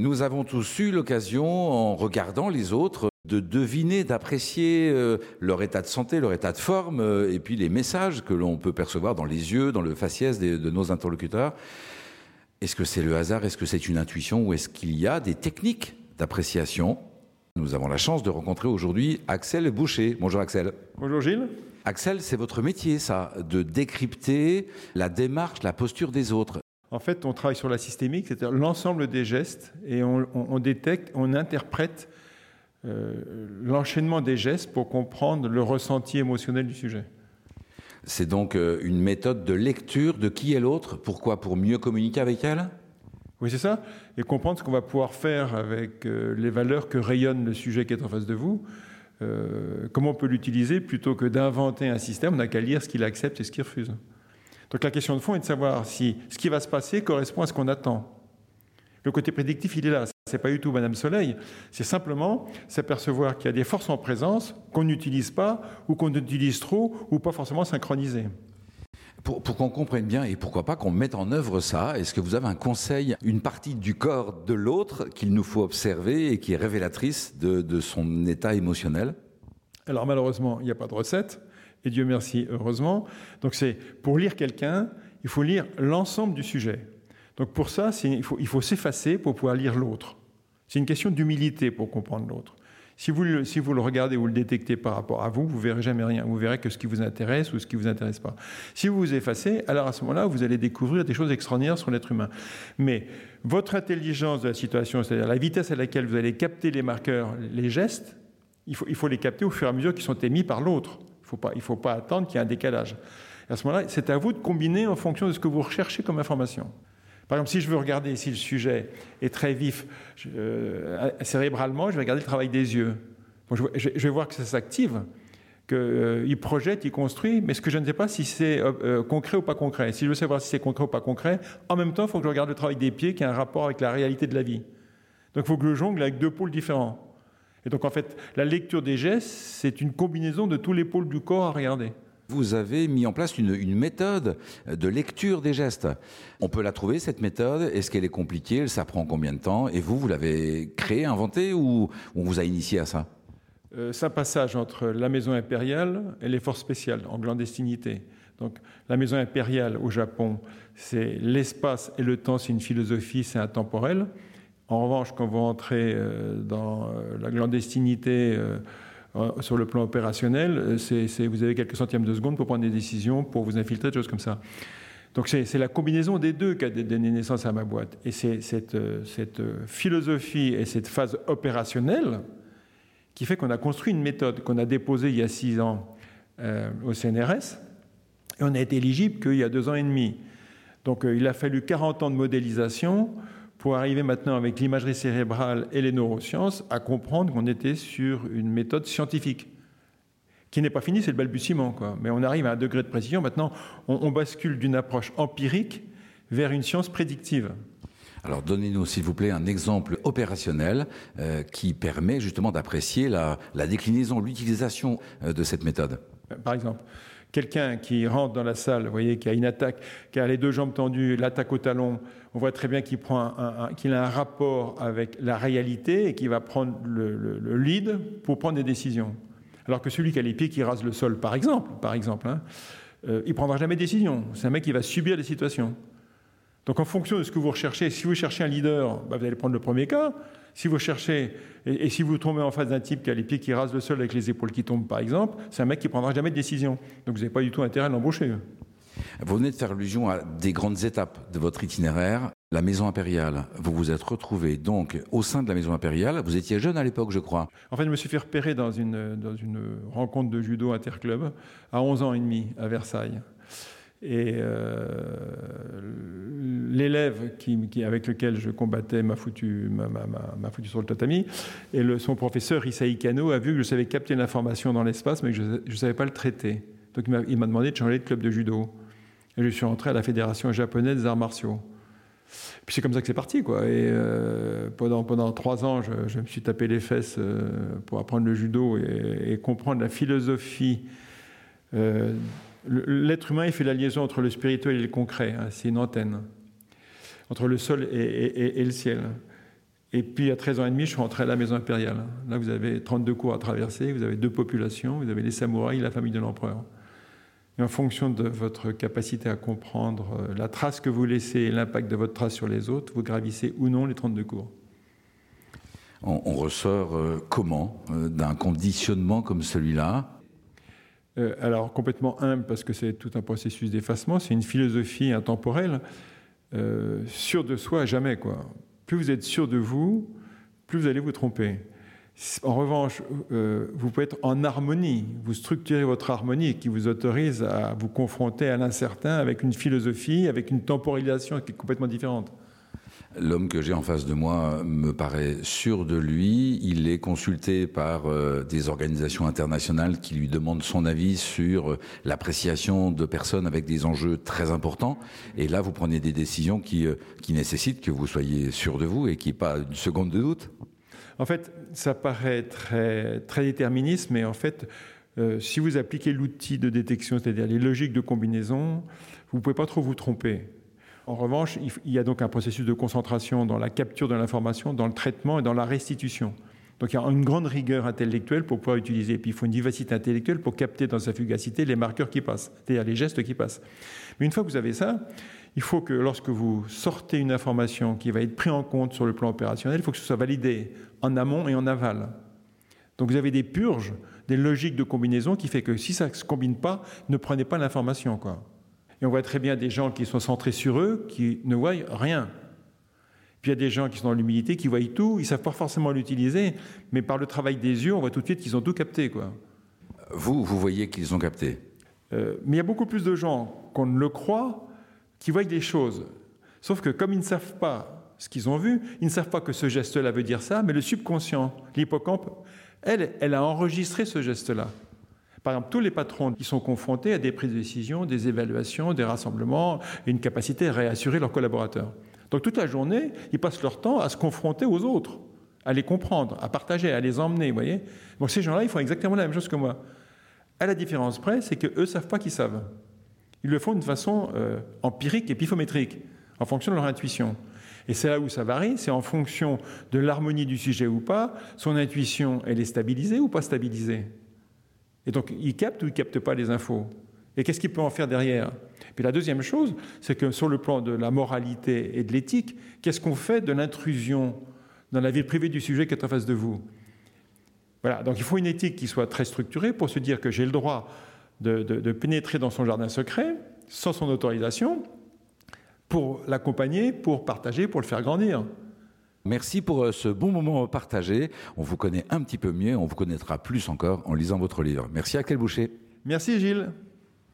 Nous avons tous eu l'occasion, en regardant les autres, de deviner, d'apprécier euh, leur état de santé, leur état de forme, euh, et puis les messages que l'on peut percevoir dans les yeux, dans le faciès de, de nos interlocuteurs. Est-ce que c'est le hasard? Est-ce que c'est une intuition? Ou est-ce qu'il y a des techniques d'appréciation? Nous avons la chance de rencontrer aujourd'hui Axel Boucher. Bonjour Axel. Bonjour Gilles. Axel, c'est votre métier, ça, de décrypter la démarche, la posture des autres. En fait, on travaille sur la systémique, c'est-à-dire l'ensemble des gestes, et on, on, on détecte, on interprète euh, l'enchaînement des gestes pour comprendre le ressenti émotionnel du sujet. C'est donc euh, une méthode de lecture de qui est l'autre? Pourquoi? Pour mieux communiquer avec elle? Oui, c'est ça. Et comprendre ce qu'on va pouvoir faire avec euh, les valeurs que rayonne le sujet qui est en face de vous. Euh, comment on peut l'utiliser plutôt que d'inventer un système, on n'a qu'à lire ce qu'il accepte et ce qu'il refuse. Donc la question de fond est de savoir si ce qui va se passer correspond à ce qu'on attend. Le côté prédictif, il est là. C'est pas du tout Madame Soleil. C'est simplement s'apercevoir qu'il y a des forces en présence qu'on n'utilise pas ou qu'on utilise trop ou pas forcément synchronisées. Pour, pour qu'on comprenne bien et pourquoi pas qu'on mette en œuvre ça, est-ce que vous avez un conseil, une partie du corps de l'autre qu'il nous faut observer et qui est révélatrice de, de son état émotionnel? Alors malheureusement, il n'y a pas de recette, et Dieu merci, heureusement. Donc c'est pour lire quelqu'un, il faut lire l'ensemble du sujet. Donc pour ça, il faut, s'effacer pour pouvoir lire l'autre. C'est une question d'humilité pour comprendre l'autre. Si vous, le, si vous le regardez ou le détectez par rapport à vous, vous verrez jamais rien. Vous verrez que ce qui vous intéresse ou ce qui vous intéresse pas. Si vous vous effacez, alors à ce moment-là, vous allez découvrir des choses extraordinaires sur l'être humain. Mais votre intelligence de la situation, c'est-à-dire la vitesse à laquelle vous allez capter les marqueurs, les gestes, il faut les capter au fur et à mesure qu'ils sont émis par l'autre. Il il faut pas attendre qu'il y ait un décalage. Et à ce moment-là, c'est à vous de combiner en fonction de ce que vous recherchez comme information. Par exemple, si je veux regarder si le sujet est très vif euh, cérébralement, je vais regarder le travail des yeux. Je, vais voir que ça s'active, qu'il euh, projette, il construit, mais ce que je ne sais pas si c'est euh, concret ou pas concret. Si je veux savoir si c'est concret ou pas concret, en même temps, il faut que je regarde le travail des pieds qui a un rapport avec la réalité de la vie. Donc il faut que je jongle avec deux pôles différents. Et donc en fait, la lecture des gestes, c'est une combinaison de tous les pôles du corps à regarder. Vous avez mis en place une, une, méthode de lecture des gestes. On peut la trouver, cette méthode Est-ce qu'elle est compliquée? Ça prend combien de temps? Et vous, vous l'avez créée, inventée ou on vous a initié à ça? Euh, C'est un passage entre la maison impériale et les forces spéciales en clandestinité. Donc la maison impériale au Japon, c'est l'espace et le temps, c'est une philosophie, c'est intemporel. En revanche, quand vous entrez euh, dans la clandestinité, euh, sur le plan opérationnel, vous avez quelques centièmes de seconde pour prendre des décisions, pour vous infiltrer, des choses comme ça. Donc c'est, la combinaison des deux qui a donné naissance à ma boîte. Et c'est cette, philosophie et cette phase opérationnelle qui fait qu'on a construit une méthode qu'on a déposée il y a six ans euh, au CNRS, et on a été éligible qu'il y a deux ans et demi. Donc euh, il a fallu 40 ans de modélisation pour arriver maintenant avec l'imagerie cérébrale et les neurosciences à comprendre qu'on était sur une méthode scientifique qui n'est pas finie, c'est le balbutiement. Quoi. Mais on arrive à un degré de précision. Maintenant, on, on bascule d'une approche empirique vers une science prédictive. Alors donnez-nous s'il vous plaît un exemple opérationnel euh, qui permet justement d'apprécier la, la, déclinaison, l'utilisation euh, de cette méthode. Par exemple, quelqu'un qui rentre dans la salle, voyez, qui a une attaque, qui a les deux jambes tendues, l'attaque au talon, on voit très bien qu'il prend qu'il a un rapport avec la réalité et qu'il va prendre le, lead pour prendre des décisions. Alors que celui qui a les pieds qui rase le sol, par exemple, par exemple, hein, euh, il prendra jamais de décision. C'est un mec qui va subir les situations. Donc en fonction de ce que vous recherchez, si vous cherchez un leader, bah, vous allez prendre le premier cas. Si vous cherchez, et, et si vous tombez en face d'un type qui a les pieds qui rasent le sol avec les épaules qui tombent, par exemple, c'est un mec qui prendra jamais de décision. Donc vous n'avez pas du tout intérêt à l'embaucher. Vous venez de faire allusion à des grandes étapes de votre itinéraire. La maison impériale, vous vous êtes retrouvé donc au sein de la maison impériale. Vous étiez jeune à l'époque, je crois. En fait, je me suis fait repérer dans une, dans une rencontre de judo interclub à 11 ans et demi à Versailles. Et euh, l'élève avec lequel je combattais m'a foutu, sur le tatami. Et son professeur, Isaï Kano, a vu que je savais capter l'information dans l'espace, mais que je ne savais pas le traiter. Donc il m'a, demandé de changer de club de judo. Et je suis entré à la Fédération japonaise des arts martiaux. Puis c'est comme ça que c'est parti, quoi. Et euh, pendant, trois ans, je, me suis tapé les fesses euh, pour apprendre le judo et, comprendre la philosophie. L'être humain, il fait la liaison entre le spirituel et le concret. Hein, c'est une antenne entre le sol et, le ciel. Et puis à 13 ans et demi, je suis rentré à la maison impériale. Là, vous avez 32 cours à traverser, vous avez deux populations, vous avez les samouraïs et la famille de l'empereur. Et en fonction de votre capacité à comprendre euh, la trace que vous laissez et l'impact de votre trace sur les autres, vous gravissez ou non les 32 cours. On, ressort euh, comment euh, d'un conditionnement comme celui-là Alors complètement humble parce que c'est tout un processus d'effacement, c'est une philosophie intemporelle, sûr de soi jamais. Quoi. Plus vous êtes sûr de vous, plus vous allez vous tromper. En revanche, euh, vous pouvez être en harmonie, vous structurez votre harmonie qui vous autorise à vous confronter à l'incertain avec une philosophie, avec une temporalisation qui est complètement différente. L'homme que j'ai en face de moi me paraît sûr de lui. Il est consulté par euh, des organisations internationales qui lui demandent son avis sur euh, l'appréciation de personnes avec des enjeux très importants. Et là, vous prenez des décisions qui, qui nécessitent que vous soyez sûr de vous et qu'il n'y ait pas une seconde de doute. En fait, ça paraît très, très déterministe, mais en fait, euh, si vous appliquez l'outil de détection, c'est-à-dire les logiques de combinaison, vous ne pouvez pas trop vous tromper. En revanche, il y a donc un processus de concentration dans la capture de l'information, dans le traitement et dans la restitution. Donc il y a une grande rigueur intellectuelle pour pouvoir utiliser. Et puis il faut une vivacité intellectuelle pour capter dans sa fugacité les marqueurs qui passent, c'est-à-dire les gestes qui passent. Mais une fois que vous avez ça, il faut que lorsque vous sortez une information qui va être prise en compte sur le plan opérationnel, il faut que ce soit validé en amont et en aval. Donc vous avez des purges, des logiques de combinaison qui fait que si ça ne se combine pas, ne prenez pas l'information. Et on voit très bien des gens qui sont centrés sur eux, qui ne voient rien. Puis il y a des gens qui sont dans l'humilité, qui voient tout, ils ne savent pas forcément l'utiliser, mais par le travail des yeux, on voit tout de suite qu'ils ont tout capté. Quoi. Vous, vous voyez qu'ils ont capté? Euh, Mais il y a beaucoup plus de gens qu'on ne le croit qui voient des choses. Sauf que comme ils ne savent pas ce qu'ils ont vu, ils ne savent pas que ce geste-là veut dire ça, mais le subconscient, l'hippocampe, elle, elle a enregistré ce geste-là. Par exemple, tous les patrons qui sont confrontés à des prises de décision, des évaluations, des rassemblements, une capacité à réassurer leurs collaborateurs. Donc toute la journée, ils passent leur temps à se confronter aux autres, à les comprendre, à partager, à les emmener, vous voyez Donc ces gens-là, ils font exactement la même chose que moi. À la différence près, c'est qu'eux ne savent pas qu'ils savent. Ils le font d'une façon euh, empirique et pifométrique, en fonction de leur intuition. Et c'est là où ça varie, c'est en fonction de l'harmonie du sujet ou pas, son intuition, elle est stabilisée ou pas stabilisée. Et donc, il capte ou il capte pas les infos. Et qu'est-ce qu'il peut en faire derrière? Puis la deuxième chose, c'est que sur le plan de la moralité et de l'éthique, qu'est-ce qu'on fait de l'intrusion dans la vie privée du sujet qui est en face de vous? Voilà, donc il faut une éthique qui soit très structurée pour se dire que j'ai le droit de, pénétrer dans son jardin secret sans son autorisation pour l'accompagner, pour partager, pour le faire grandir. Merci pour euh, ce bon moment partagé. On vous connaît un petit peu mieux, on vous connaîtra plus encore en lisant votre livre. Merci à quel Boucher. Merci Gilles.